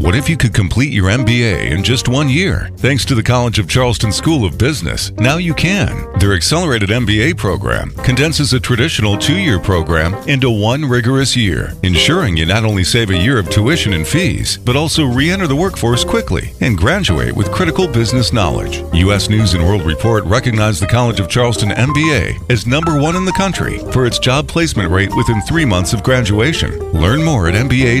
What if you could complete your MBA in just one year? Thanks to the College of Charleston School of Business, now you can. Their accelerated MBA program condenses a traditional two year program into one rigorous year, ensuring you not only save a year of tuition and fees, but also re enter the workforce quickly and graduate with critical business knowledge. U.S. News and World Report recognized the College of Charleston MBA as number one in the country for its job placement rate within three months of graduation. Learn more at mba.cfc.edu.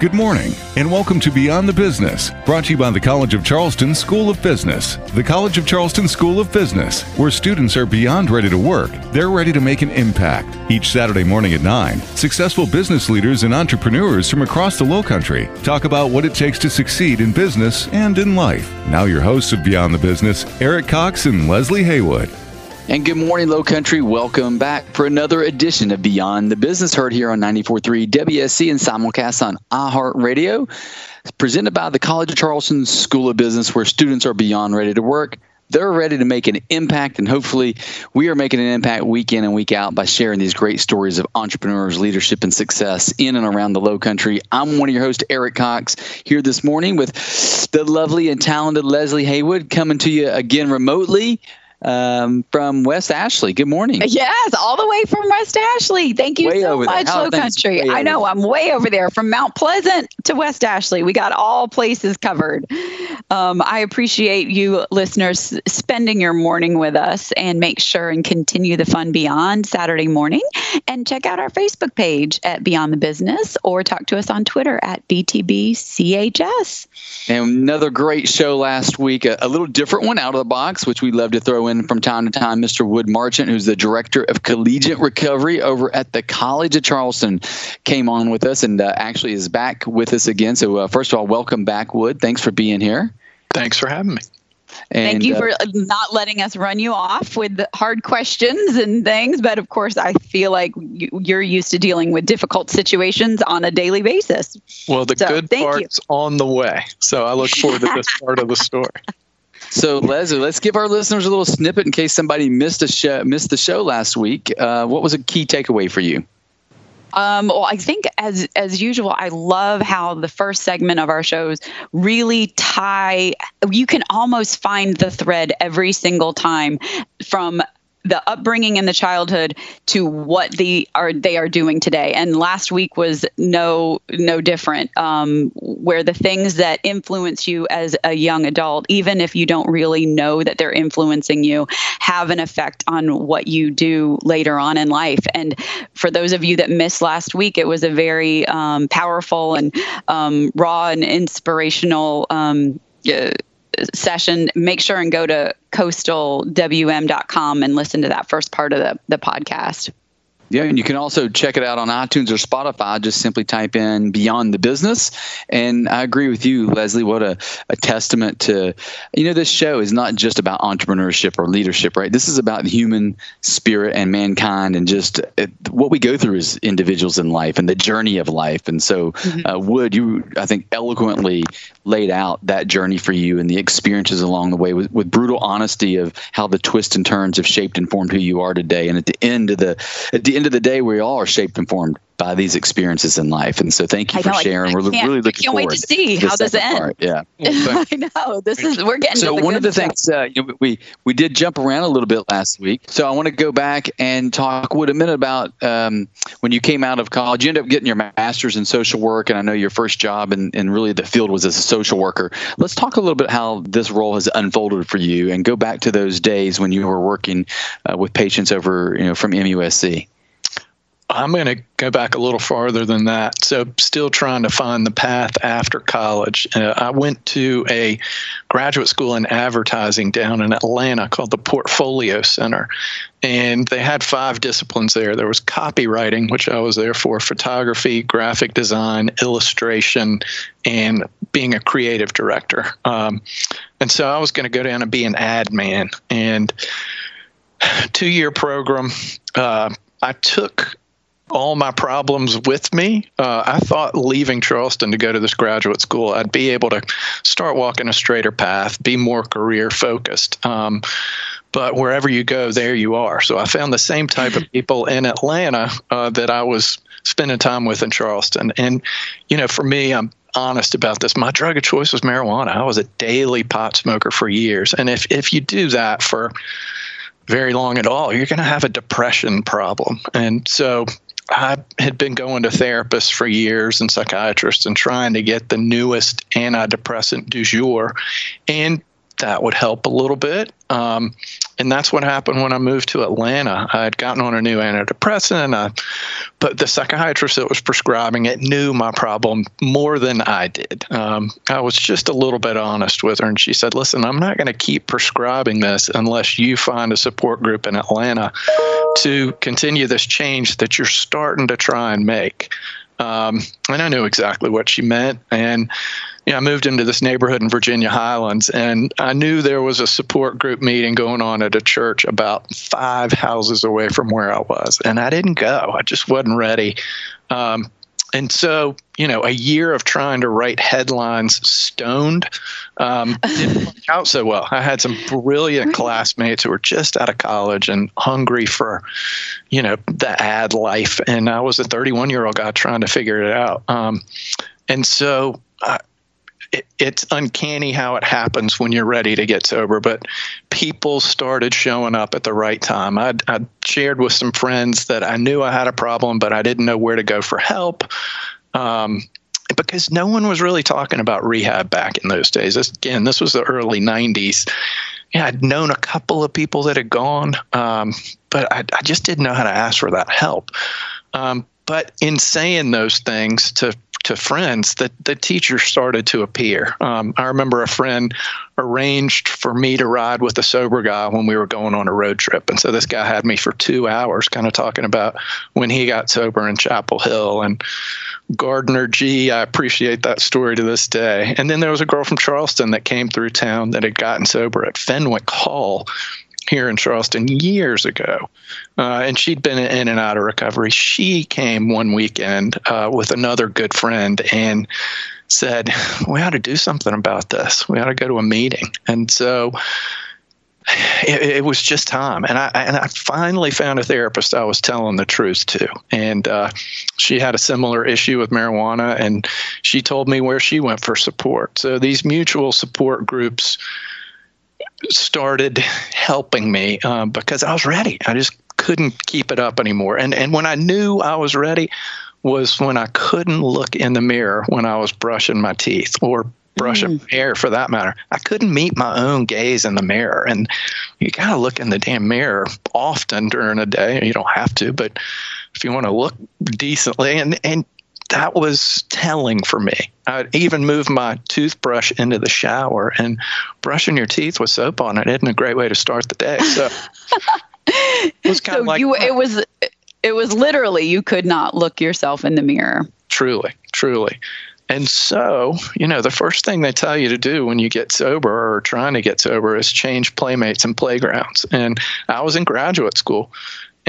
Good morning, and welcome to Beyond the Business, brought to you by the College of Charleston School of Business. The College of Charleston School of Business, where students are beyond ready to work, they're ready to make an impact. Each Saturday morning at 9, successful business leaders and entrepreneurs from across the Low Country talk about what it takes to succeed in business and in life. Now, your hosts of Beyond the Business, Eric Cox and Leslie Haywood. And good morning, Low Country. Welcome back for another edition of Beyond the Business, heard here on 94.3 WSC and simulcast on iHeartRadio. Presented by the College of Charleston School of Business, where students are beyond ready to work. They're ready to make an impact, and hopefully, we are making an impact week in and week out by sharing these great stories of entrepreneurs, leadership, and success in and around the Low Country. I'm one of your hosts, Eric Cox, here this morning with the lovely and talented Leslie Haywood, coming to you again remotely um, from West Ashley. Good morning. Yes, all the way from West Ashley. Thank you Way so much, Oh, Low. Country. I know. I'm way over there from Mount Pleasant to West Ashley. We got all places covered. Um, I appreciate you listeners spending your morning with us and make sure and continue the fun beyond Saturday morning. And check out our Facebook page at Beyond the Business or talk to us on Twitter at BTBCHS. And another great show last week, a, a little different one out of the box, which we love to throw in from time to time. Mr. Wood Marchant, who's the director of collegiate recovery over at the College of Charleston, came on with us and uh, actually is back with us again. So, uh, first of all, welcome back, Wood. Thanks for being here. Thanks for having me. And, Thank you uh, for not letting us run you off with hard questions and things. But of course, I feel like you- you're used to dealing with difficult situations on a daily basis. Well, the So, good thank you. part's on the way. So I look forward to this part of the story. So, Leslie, let's give our listeners a little snippet in case somebody missed a show, missed the show last week. Uh, what was a key takeaway for you? Um, well, I think as as usual, I love how the first segment of our shows really tie. You can almost find the thread every single time from the upbringing in the childhood to what the are they are doing today. And last week was no no different um, where the things that influence you as a young adult even if you don't really know that they're influencing you have an effect on what you do later on in life. And for those of you that missed last week it was a very um, powerful and um, raw and inspirational uh, session, make sure and go to coastalwm.com and listen to that first part of the, the podcast. Yeah, and you can also check it out on iTunes or Spotify. Just simply type in Beyond the Business. And I agree with you, Leslie. What a, a testament to, you know, this show is not just about entrepreneurship or leadership, right? This is about the human spirit and mankind and just uh, what we go through as individuals in life and the journey of life. And so, uh, Wood, you, I think, eloquently laid out that journey for you and the experiences along the way with, with brutal honesty of how the twists and turns have shaped and formed who you are today. And at the end of the at the end of the day, we all are shaped and formed by these experiences in life. And so, thank you I for know, I- sharing. I We're can't- really I looking can't wait forward to see the how this ends. part. Yeah. I know this is we're getting So to the one of the things uh, you know, we we did jump around a little bit last week. So I want to go back and talk with a minute about um, when you came out of college. You ended up getting your master's in social work, and I know your first job and and really the field was as a social worker. Let's talk a little bit how this role has unfolded for you, and go back to those days when you were working uh, with patients over you know from MUSC. I'm going to go back a little farther than that. So, still trying to find the path after college. Uh, I went to a graduate school in advertising down in Atlanta called the Portfolio Center. And they had five disciplines there. There was copywriting, which I was there for, photography, graphic design, illustration, and being a creative director. Um, and so I was going to go down and be an ad man. And two year program. uh, I took all my problems with me. Uh, I thought leaving Charleston to go to this graduate school, I'd be able to start walking a straighter path, be more career focused. Um, but wherever you go, there you are. So I found the same type of people in Atlanta uh, that I was spending time with in Charleston. And, you know, for me, I'm honest about this. My drug of choice was marijuana. I was a daily pot smoker for years. And if, if you do that for very long at all, you're going to have a depression problem. And so I had been going to therapists for years and psychiatrists and trying to get the newest antidepressant du jour. And that would help a little bit. Um, and that's what happened when I moved to Atlanta. I had gotten on a new antidepressant, uh, but the psychiatrist that was prescribing it knew my problem more than I did. Um, I was just a little bit honest with her, and she said, Listen, I'm not going to keep prescribing this unless you find a support group in Atlanta to continue this change that you're starting to try and make. Um, and I knew exactly what she meant. And you know, I moved into this neighborhood in Virginia Highlands, and I knew there was a support group meeting going on at a church about five houses away from where I was, and I didn't go. I just wasn't ready. Um, and so, you know, a year of trying to write headlines stoned um, didn't work out so well. I had some brilliant classmates who were just out of college and hungry for, you know, the ad life, and I was a 31 year old guy trying to figure it out. Um, and so, I, it, it's uncanny how it happens when you're ready to get sober, but people started showing up at the right time. I, I shared with some friends that I knew I had a problem, but I didn't know where to go for help. Um, because no one was really talking about rehab back in those days. This, again, this was the early 90s. Yeah, I'd known a couple of people that had gone, um, but I, I, just didn't know how to ask for that help. Um, but in saying those things to to friends that the teacher started to appear. Um, I remember a friend arranged for me to ride with a sober guy when we were going on a road trip. And so this guy had me for two hours kind of talking about when he got sober in Chapel Hill and Gardner G. I appreciate that story to this day. And then there was a girl from Charleston that came through town that had gotten sober at Fenwick Hall here in Charleston years ago, uh, and she'd been in and out of recovery. She came one weekend uh, with another good friend and said, "We ought to do something about this. We ought to go to a meeting." And so. It, it, was just time, and I and I finally found a therapist I was telling the truth to, and uh, she had a similar issue with marijuana, and she told me where she went for support. So these mutual support groups started helping me uh, because I was ready. I just couldn't keep it up anymore. And and when I knew I was ready was when I couldn't look in the mirror when I was brushing my teeth or brushing mm. hair for that matter. I couldn't meet my own gaze in the mirror. And you got to look in the damn mirror often during a day. You don't have to, but if you want to look decently and and that was telling for me. I'd even move my toothbrush into the shower, and brushing your teeth with soap on it isn't a great way to start the day. So it was kind so of like you, it was it was literally you could not look yourself in the mirror. Truly, truly. And so, you know, the first thing they tell you to do when you get sober or trying to get sober is change playmates and playgrounds. And I was in graduate school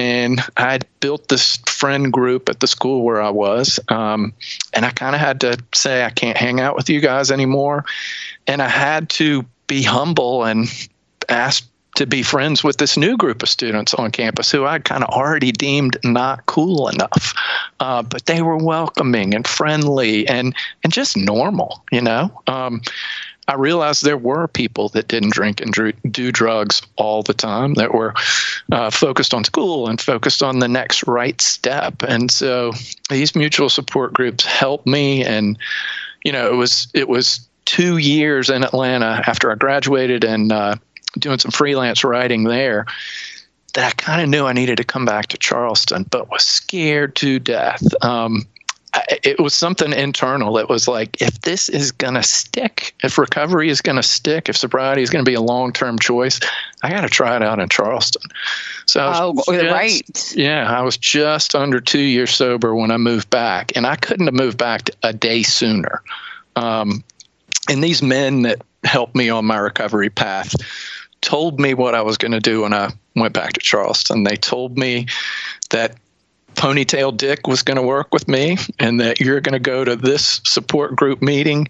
and I built this friend group at the school where I was, um, and I kind of had to say I can't hang out with you guys anymore, and I had to be humble and ask to be friends with this new group of students on campus who I kind of already deemed not cool enough, uh, but they were welcoming and friendly and and just normal, you know. Um, I realized there were people that didn't drink and do drugs all the time that were uh, focused on school and focused on the next right step. And so these mutual support groups helped me. And you know, it was it was two years in Atlanta after I graduated and uh, doing some freelance writing there that I kind of knew I needed to come back to Charleston, but was scared to death. Um, it was something internal. It was like, if this is going to stick, if recovery is going to stick, if sobriety is going to be a long term choice, I got to try it out in Charleston. So, oh, just, right. Yeah, I was just under two years sober when I moved back, and I couldn't have moved back a day sooner. Um, and these men that helped me on my recovery path told me what I was going to do when I went back to Charleston. They told me that Ponytail Dick was going to work with me and that you're going to go to this support group meeting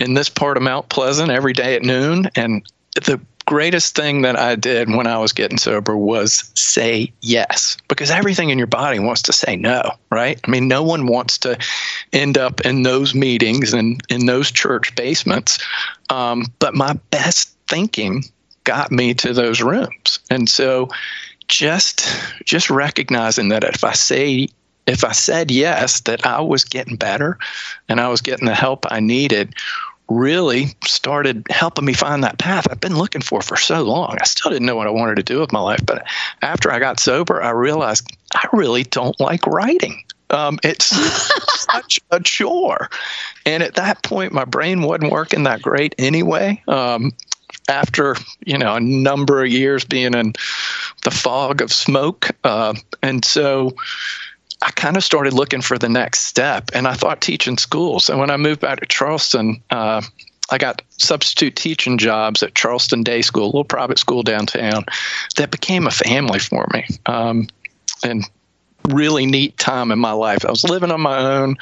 in this part of Mount Pleasant every day at noon. And the greatest thing that I did when I was getting sober was say yes, because everything in your body wants to say no, right? I mean, no one wants to end up in those meetings and in those church basements. Um, but my best thinking got me to those rooms. And so just just recognizing that if I say if I said yes, that I was getting better and I was getting the help I needed really started helping me find that path I've been looking for for so long. I still didn't know what I wanted to do with my life, but after I got sober, I realized I really don't like writing. Um, it's such a chore. And at that point, my brain wasn't working that great anyway. Um, after you know a number of years being in the fog of smoke, uh, and so I kind of started looking for the next step, and I thought teaching school. So when I moved back to Charleston, uh, I got substitute teaching jobs at Charleston Day School, a little private school downtown, that became a family for me. Um, and really neat time in my life. I was living on my own.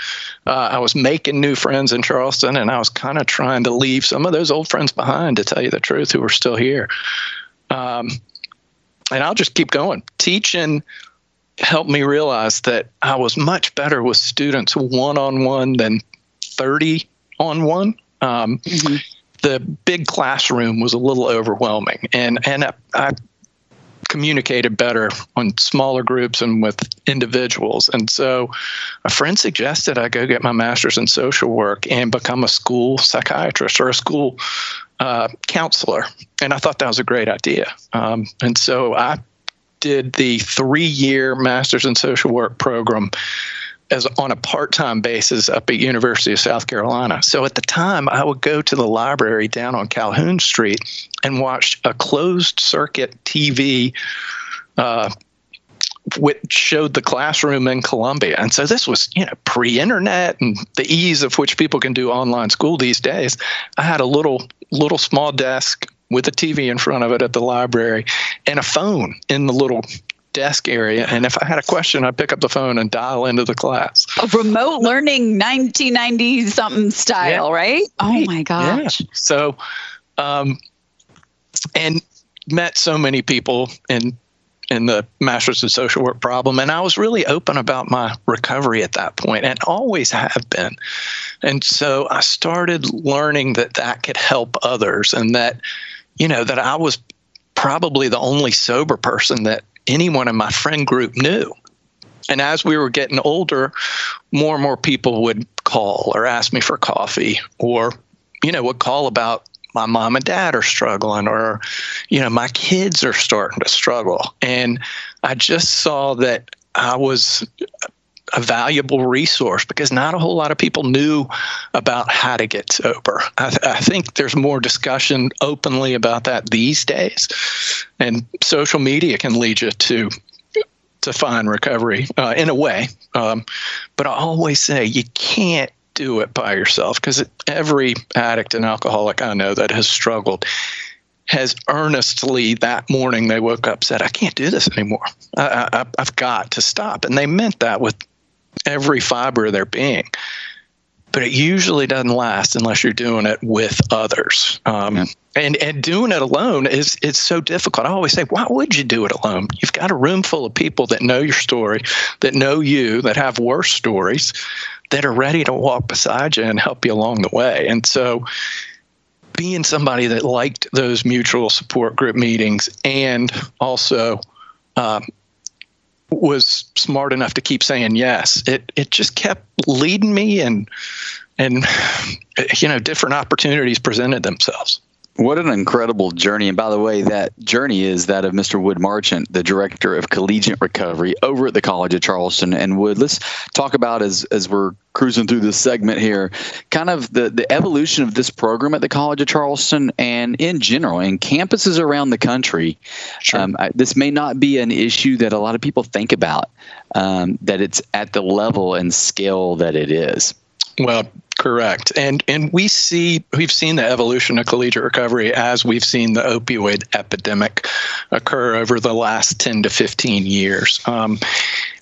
Uh, I was making new friends in Charleston, and I was kind of trying to leave some of those old friends behind, to tell you the truth, who were still here. Um, and I'll just keep going. Teaching helped me realize that I was much better with students one on one than 30 on one. Um, mm-hmm. The big classroom was a little overwhelming, and and I, I communicated better on smaller groups and with individuals. And so a friend suggested I go get my master's in social work and become a school psychiatrist or a school uh, counselor. And I thought that was a great idea. Um, and so I did the three year master's in social work program as on a part-time basis up at University of South Carolina. So at the time, I would go to the library down on Calhoun Street and watch a closed circuit TV. Uh, which showed the classroom in Columbia. And so this was, you know, pre-internet and the ease of which people can do online school these days. I had a little little small desk with a TV in front of it at the library and a phone in the little desk area. And if I had a question, I'd pick up the phone and dial into the class. A remote learning 1990 something style, yeah. right? Oh my gosh. Yeah. So, um, and met so many people in in the master's in social work problem and i was really open about my recovery at that point and always have been and so i started learning that that could help others and that you know, that I was probably the only sober person that anyone in my friend group knew. And as we were getting older, more and more people would call or ask me for coffee or, you know, would call about my mom and dad are struggling or, you know, my kids are starting to struggle. And I just saw that I was a valuable resource because not a whole lot of people knew about how to get sober. I, th- I, think there's more discussion openly about that these days, and social media can lead you to to find recovery uh, in a way. Um, but I always say you can't do it by yourself because every addict and alcoholic I know that has struggled has earnestly that morning they woke up said, "I can't do this anymore. I, I've got to stop," and they meant that with every fiber of their being. But it usually doesn't last unless you're doing it with others. Um, yeah. And and doing it alone is it's so difficult. I always say, why would you do it alone? You've got a room full of people that know your story, that know you, that have worse stories, that are ready to walk beside you and help you along the way. And so being somebody that liked those mutual support group meetings and also um, was smart enough to keep saying yes. It it just kept leading me and and you know different opportunities presented themselves. What an incredible journey. And by the way, that journey is that of Mr. Wood Marchant, the director of collegiate recovery over at the College of Charleston. And Wood, let's talk about as, as we're cruising through this segment here, kind of the, the evolution of this program at the College of Charleston and in general, in campuses around the country. Sure. Um, I, this may not be an issue that a lot of people think about, um, that it's at the level and scale that it is. Well, correct. And and we see we've seen the evolution of collegiate recovery as we've seen the opioid epidemic occur over the last 10 to 15 years. Um,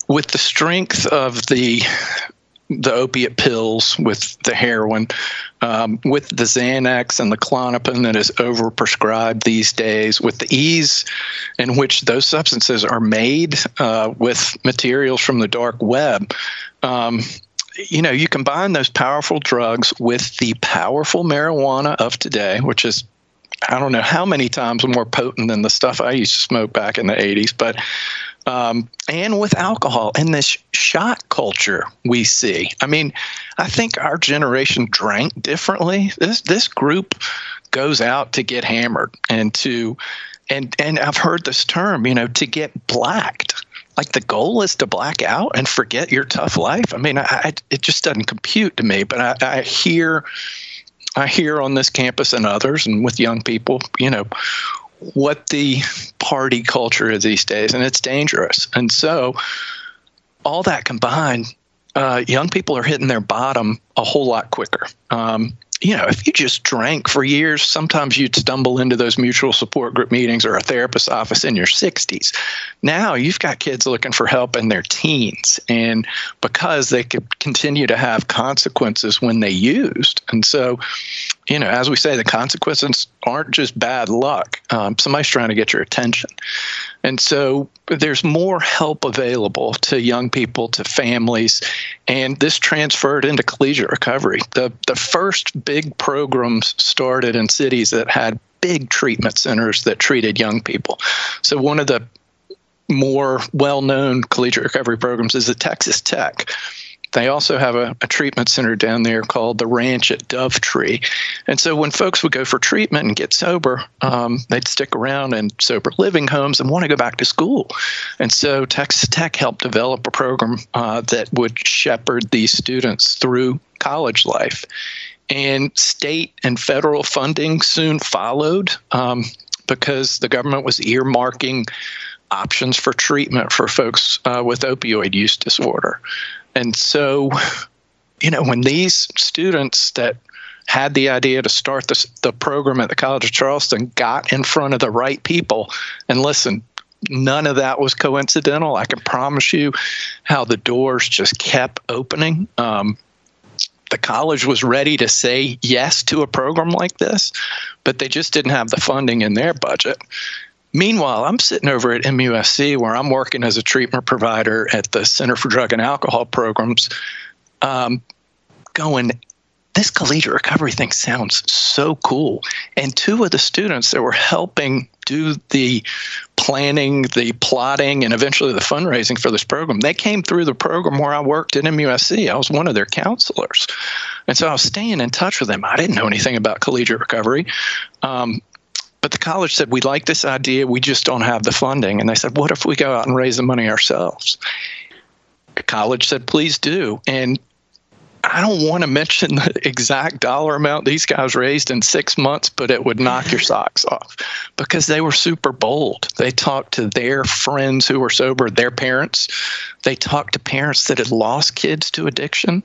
with the strength of the the opiate pills, with the heroin, um, with the Xanax and the Klonopin that is overprescribed these days, with the ease in which those substances are made uh, with materials from the dark web. Um, you know, you combine those powerful drugs with the powerful marijuana of today, which is I don't know how many times more potent than the stuff I used to smoke back in the 80s, but um, and with alcohol and this shot culture we see. I mean, I think our generation drank differently. This this group goes out to get hammered and to and and I've heard this term, you know, to get blacked. Like the goal is to black out and forget your tough life. I mean, I, I, it just doesn't compute to me. But I, I hear, I hear on this campus and others, and with young people, you know, what the party culture is these days, and it's dangerous. And so, all that combined, uh, young people are hitting their bottom a whole lot quicker. Um, you know, if you just drank for years, sometimes you'd stumble into those mutual support group meetings or a therapist's office in your 60s. Now you've got kids looking for help in their teens, and because they could continue to have consequences when they used. And so, you know, as we say, the consequences aren't just bad luck. Um, somebody's trying to get your attention. And so there's more help available to young people, to families, and this transferred into collegiate recovery. The, the first big programs started in cities that had big treatment centers that treated young people. So one of the more well known collegiate recovery programs is at Texas Tech. They also have a, a, treatment center down there called the Ranch at Dove Tree. And so when folks would go for treatment and get sober, um, they'd stick around in sober living homes and want to go back to school. And so Texas Tech helped develop a program uh, that would shepherd these students through college life. And state and federal funding soon followed um, because the government was earmarking options for treatment for folks uh, with opioid use disorder. And so, you know, when these students that had the idea to start this, the program at the College of Charleston got in front of the right people and listen, none of that was coincidental. I can promise you how the doors just kept opening. Um, the college was ready to say yes to a program like this, but they just didn't have the funding in their budget. Meanwhile, I'm sitting over at MUSC where I'm working as a treatment provider at the Center for Drug and Alcohol Programs, um, going, this collegiate recovery thing sounds so cool. And two of the students that were helping do the planning, the plotting, and eventually the fundraising for this program, they came through the program where I worked at MUSC. I was one of their counselors. And so I was staying in touch with them. I didn't know anything about collegiate recovery. Um, but the college said, We like this idea, we just don't have the funding. And they said, What if we go out and raise the money ourselves? The college said, Please do. And I don't want to mention the exact dollar amount these guys raised in six months, but it would knock your socks off because they were super bold. They talked to their friends who were sober, their parents. They talked to parents that had lost kids to addiction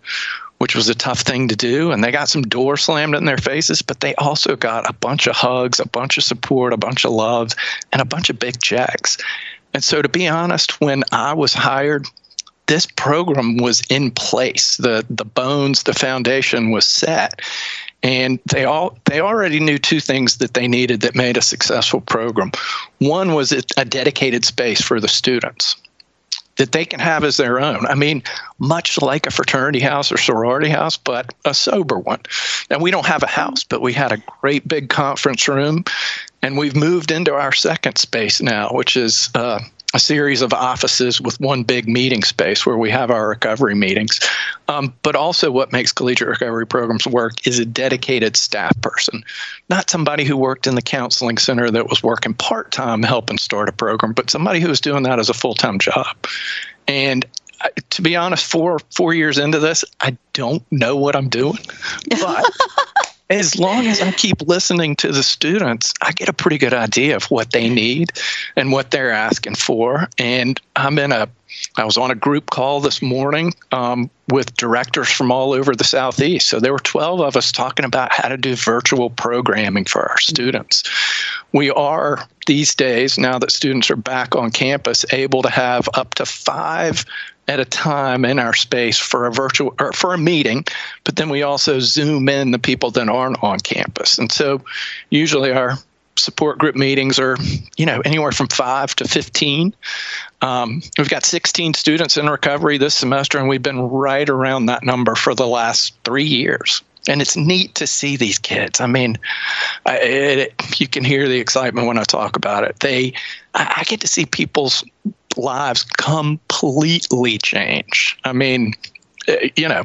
which was a tough thing to do. And they got some doors slammed in their faces, but they also got a bunch of hugs, a bunch of support, a bunch of love, and a bunch of big checks. And so, to be honest, when I was hired, this program was in place. The the bones, the foundation was set. And they all they already knew two things that they needed that made a successful program. One was a dedicated space for the students that they can have as their own. I mean, much like a fraternity house or sorority house, but a sober one. Now, we don't have a house, but we had a great big conference room, and we've moved into our second space now, which is uh, a series of offices with one big meeting space where we have our recovery meetings. Um, but also, what makes collegiate recovery programs work is a dedicated staff person, not somebody who worked in the counseling center that was working part time helping start a program, but somebody who was doing that as a full time job. And uh, to be honest, four four years into this, I don't know what I'm doing, but as long as I keep listening to the students, I get a pretty good idea of what they need and what they're asking for. And I'm in a I was on a group call this morning um, with directors from all over the Southeast. So there were 12 of us talking about how to do virtual programming for our students. We are these days, now that students are back on campus, able to have up to five at a time in our space for a virtual or for a meeting, but then we also zoom in the people that aren't on campus. And so usually our support group meetings are, you know, anywhere from five to 15. Um, we've got 16 students in recovery this semester, and we've been right around that number for the last three years. And it's neat to see these kids. I mean, it, it, you can hear the excitement when I talk about it. They, I, I get to see people's lives completely change. I mean, eh, you know,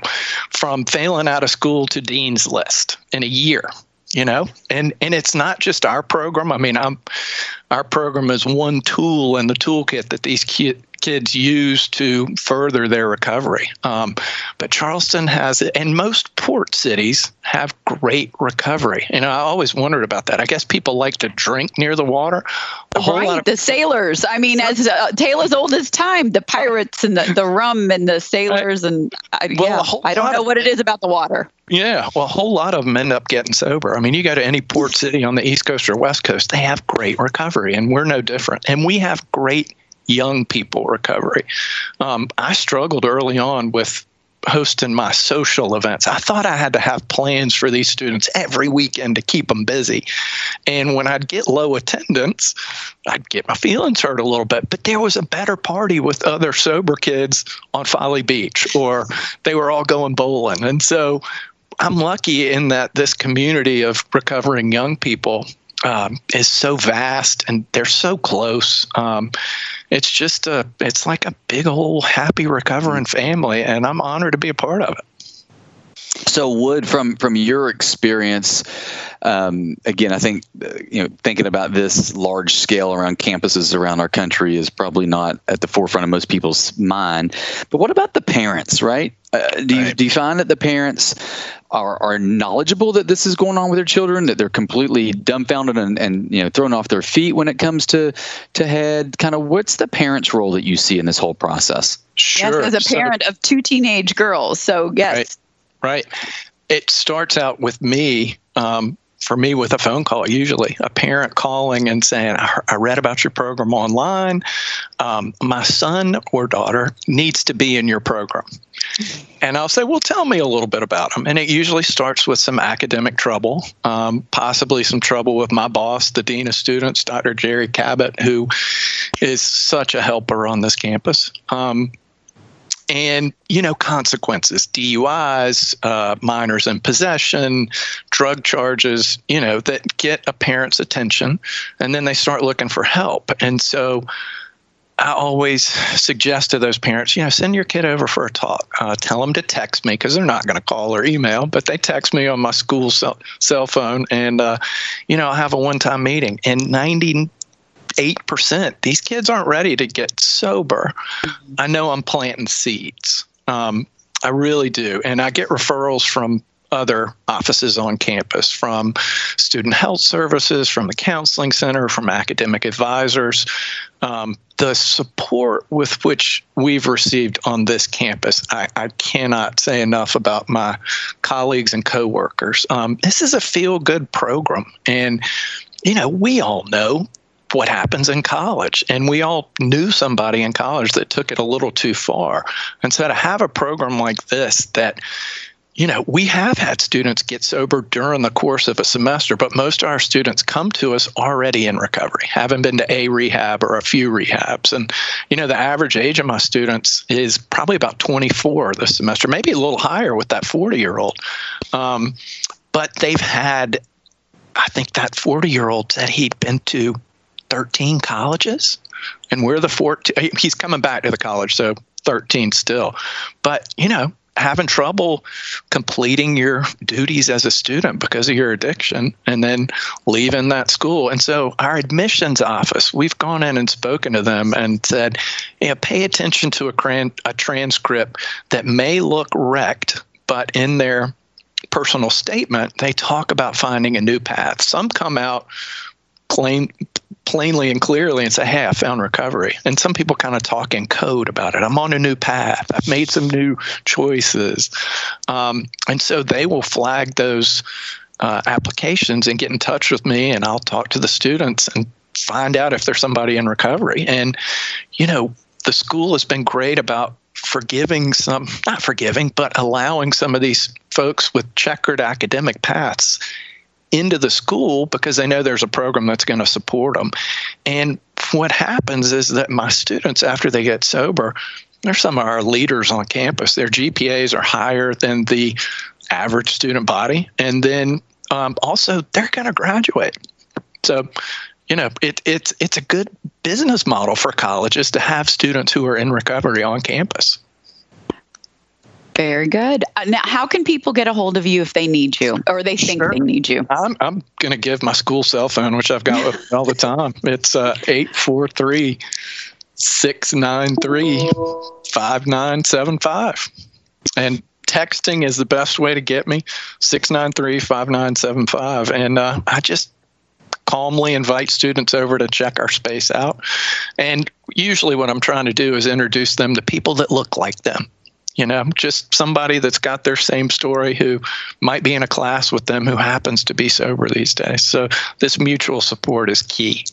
from failing out of school to dean's list in a year you know and and it's not just our program i mean i'm our program is one tool in the toolkit that these kids kids use to further their recovery. Um, but Charleston has, and most port cities have great recovery. And I always wondered about that. I guess people like to drink near the water. right, of- the sailors. I mean, as uh, tale as old as time, the pirates and the, the rum and the sailors. And I, well, yeah, I don't know of- what it is about the water. Yeah, well, a whole lot of them end up getting sober. I mean, you go to any port city on the East Coast or West Coast, they have great recovery, and we're no different. And we have great young people recovery. Um, I struggled early on with hosting my social events. I thought I had to have plans for these students every weekend to keep them busy. And when I'd get low attendance, I'd get my feelings hurt a little bit. But there was a better party with other sober kids on Folly Beach, or they were all going bowling. And so I'm lucky in that this community of recovering young people um, is so vast and they're so close. Um, it's just a, it's like a big old happy recovering family, and I'm honored to be a part of it. So, Wood, from from your experience, um, again, I think uh, you know thinking about this large scale around campuses around our country is probably not at the forefront of most people's mind. But what about the parents, right? Uh, do you right. do you find that the parents are, are knowledgeable that this is going on with their children, that they're completely dumbfounded and, and you know thrown off their feet when it comes to to head? Kind of what's the parents' role that you see in this whole process? Sure. Yes, as a parent so, of two teenage girls, so yes. Right. right. It starts out with me um, for me with a phone call usually a parent calling and saying i, read about your program online. Um, my son or daughter needs to be in your program. And i'll say well tell me a little bit about them and it usually starts with some academic trouble um, possibly some trouble with my boss the dean of students dr Jeri Cabot who is such a helper on this campus. Um, and you know consequences duis uh, minors in possession drug charges you know that get a parent's attention and then they start looking for help and so I always suggest to those parents, you know, send your kid over for a talk. Uh, tell them to text me because they're not going to call or email, but they text me on my school cell, cell phone, and uh, you know, I'll have a one-time meeting. And ninety 8%. These kids aren't ready to get sober. I know I'm planting seeds. Um, I really do. And I get referrals from other offices on campus from student health services, from the counseling center, from academic advisors. Um, the support with which we've received on this campus, I, I cannot say enough about my colleagues and coworkers. Um, this is a feel good program. And, you know, we all know what happens in college. And we all knew somebody in college that took it a little too far. And so to have a program like this that you know, we have had students get sober during the course of a semester, but most of our students come to us already in recovery, haven't been to a rehab or a few rehabs. And, you know, the average age of my students is probably about 24 this semester, maybe a little higher with that 40 year old. Um, but they've had, I think that 40 year old said he'd been to 13 colleges, and we're the 14. He's coming back to the college, so 13 still. But, you know, having trouble completing your duties as a student because of your addiction and then leaving that school. And so our admissions office, we've gone in and spoken to them and said, yeah, pay attention to a, a transcript that may look wrecked, but in their personal statement, they talk about finding a new path. Some come out claim plainly and clearly and say, Hey, I found recovery. And some people kind of talk in code about it. I'm on a new path. I've made some new choices. Um, and so they will flag those uh, applications and get in touch with me, and I'll talk to the students and find out if there's somebody in recovery. And, you know, the school has been great about forgiving some, not forgiving, but allowing some of these folks with checkered academic paths into the school because they know there's a program that's going to support them. And what happens is that my students, after they get sober, they're some of our leaders on campus. Their GPAs are higher than the average student body. And then um, also, they're going to graduate. So, you know, it, it's it's a good business model for colleges to have students who are in recovery on campus. Very good. Uh, now, how can people get a hold of you if they need you or they think sure. they need you? I'm, I'm going to give my school cell phone, which I've got all the time. It's uh, 843 693 5975. And texting is the best way to get me 693 5975. And uh, I just calmly invite students over to check our space out. And usually, what I'm trying to do is introduce them to people that look like them. You know, just somebody that's got their same story who might be in a class with them who happens to be sober these days. So, this mutual support is key.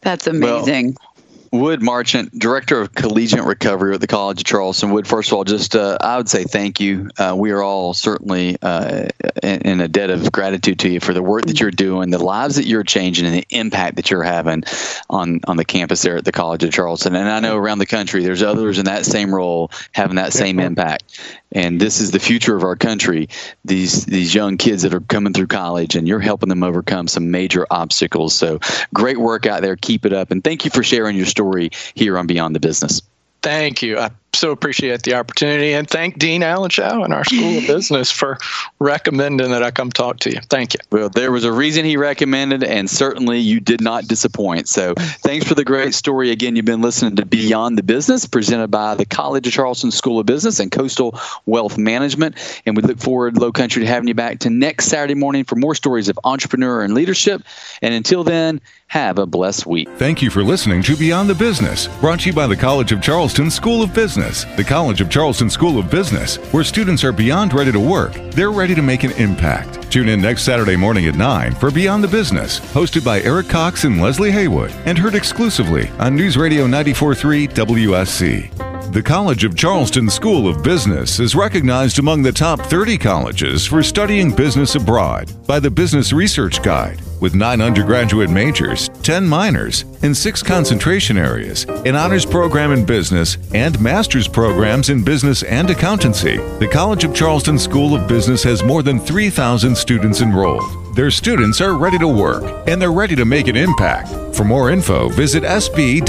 That's amazing. Well, Wood Marchant, Director of Collegiate Recovery at the College of Charleston. Wood, first of all, just uh, I would say thank you. Uh, we are all certainly uh, in, in, a debt of gratitude to you for the work that you're doing, the lives that you're changing, and the impact that you're having on on the campus there at the College of Charleston. And I know around the country, there's others in that same role having that same impact. And this is the future of our country. These these young kids that are coming through college, and you're helping them overcome some major obstacles. So great work out there. Keep it up, and thank you for sharing your story here on Beyond the Business. Thank you. I so appreciate the opportunity and thank Dean Alan Shao and our School of Business for recommending that I come talk to you. Thank you. Well, there was a reason he recommended, and certainly you did not disappoint. So thanks for the great story. Again, you've been listening to Beyond the Business, presented by the College of Charleston School of Business and Coastal Wealth Management. And we look forward, Low Country, to having you back to next Saturday morning for more stories of entrepreneur and leadership. And until then, have a blessed week. Thank you for listening to Beyond the Business, brought to you by the College of Charleston School of Business. The College of Charleston School of Business, where students are beyond ready to work, they're ready to make an impact. Tune in next Saturday morning at 9 for Beyond the Business, hosted by Eric Cox and Leslie Haywood, and heard exclusively on News Radio 943 WSC. The College of Charleston School of Business is recognized among the top 30 colleges for studying business abroad by the Business Research Guide with nine undergraduate majors, 10 minors, and six concentration areas, an honors program in business, and master's programs in business and accountancy. The College of Charleston School of Business has more than 3,000 students enrolled. Their students are ready to work and they're ready to make an impact. For more info, visit sb.cfc.edu.